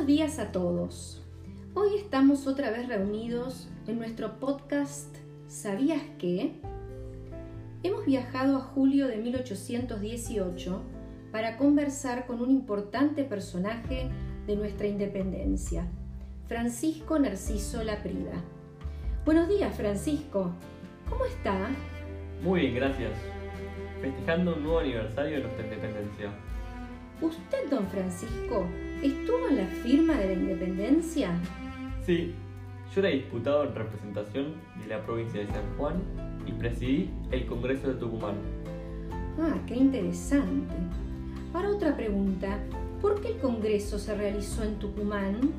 Buenos días a todos. Hoy estamos otra vez reunidos en nuestro podcast ¿Sabías qué? Hemos viajado a julio de 1818 para conversar con un importante personaje de nuestra independencia, Francisco Narciso Laprida. Buenos días, Francisco. ¿Cómo está? Muy bien, gracias. Festejando un nuevo aniversario de nuestra independencia. ¿Usted, don Francisco, estuvo en la firma de la independencia? Sí, yo era diputado en representación de la provincia de San Juan y presidí el Congreso de Tucumán. Ah, qué interesante. Ahora otra pregunta. ¿Por qué el Congreso se realizó en Tucumán?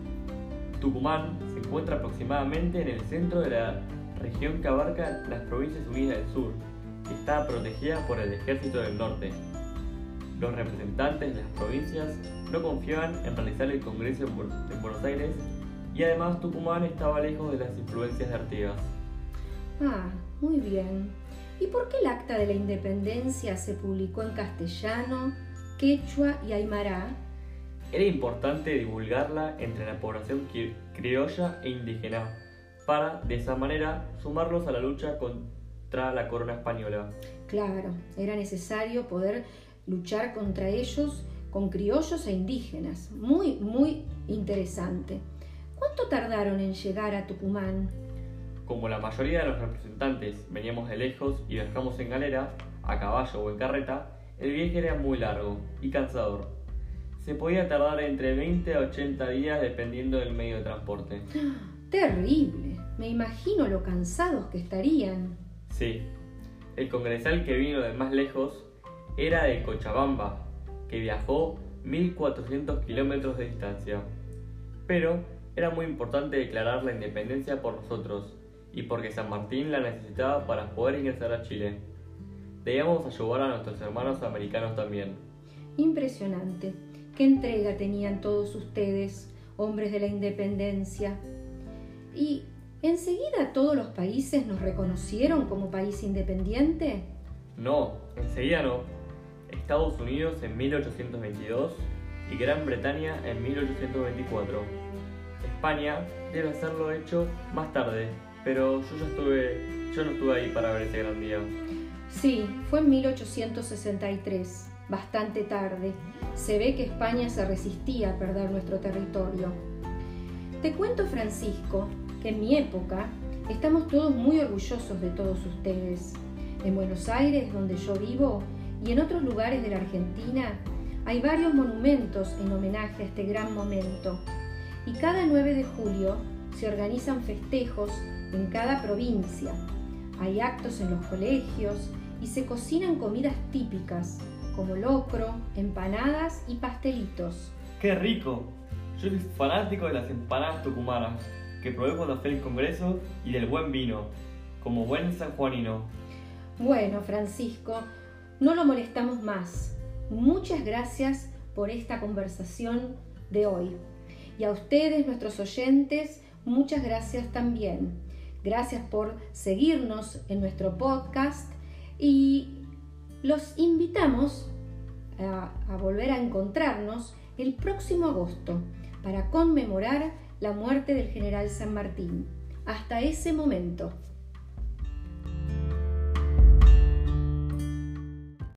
Tucumán se encuentra aproximadamente en el centro de la región que abarca las Provincias Unidas del Sur y está protegida por el Ejército del Norte. Los representantes de las provincias no confiaban en realizar el Congreso en Buenos Aires y además Tucumán estaba lejos de las influencias de Artigas. Ah, muy bien. ¿Y por qué el acta de la independencia se publicó en castellano, quechua y aymara? Era importante divulgarla entre la población criolla e indígena para, de esa manera, sumarlos a la lucha contra la corona española. Claro, era necesario poder luchar contra ellos con criollos e indígenas. Muy, muy interesante. ¿Cuánto tardaron en llegar a Tucumán? Como la mayoría de los representantes veníamos de lejos y viajamos en galera, a caballo o en carreta, el viaje era muy largo y cansador. Se podía tardar entre 20 a 80 días dependiendo del medio de transporte. Terrible. Me imagino lo cansados que estarían. Sí. El congresal que vino de más lejos era de Cochabamba, que viajó 1400 kilómetros de distancia. Pero era muy importante declarar la independencia por nosotros y porque San Martín la necesitaba para poder ingresar a Chile. Debíamos ayudar a nuestros hermanos americanos también. Impresionante. ¿Qué entrega tenían todos ustedes, hombres de la independencia? ¿Y enseguida todos los países nos reconocieron como país independiente? No, enseguida no. Estados Unidos en 1822 y Gran Bretaña en 1824. España debe haberlo hecho más tarde, pero yo ya estuve, yo no estuve ahí para ver ese gran día. Sí, fue en 1863, bastante tarde. Se ve que España se resistía a perder nuestro territorio. Te cuento, Francisco, que en mi época estamos todos muy orgullosos de todos ustedes. En Buenos Aires, donde yo vivo, y en otros lugares de la Argentina, hay varios monumentos en homenaje a este gran momento. Y cada 9 de julio se organizan festejos en cada provincia. Hay actos en los colegios y se cocinan comidas típicas como locro, empanadas y pastelitos. ¡Qué rico! Yo soy fanático de las empanadas tucumanas que probé cuando fui al Congreso y del buen vino, como buen sanjuanino. Bueno, Francisco, no lo molestamos más. Muchas gracias por esta conversación de hoy. Y a ustedes, nuestros oyentes, muchas gracias también. Gracias por seguirnos en nuestro podcast y los invitamos a, volver a encontrarnos el próximo agosto para conmemorar la muerte del general San Martín. Hasta ese momento.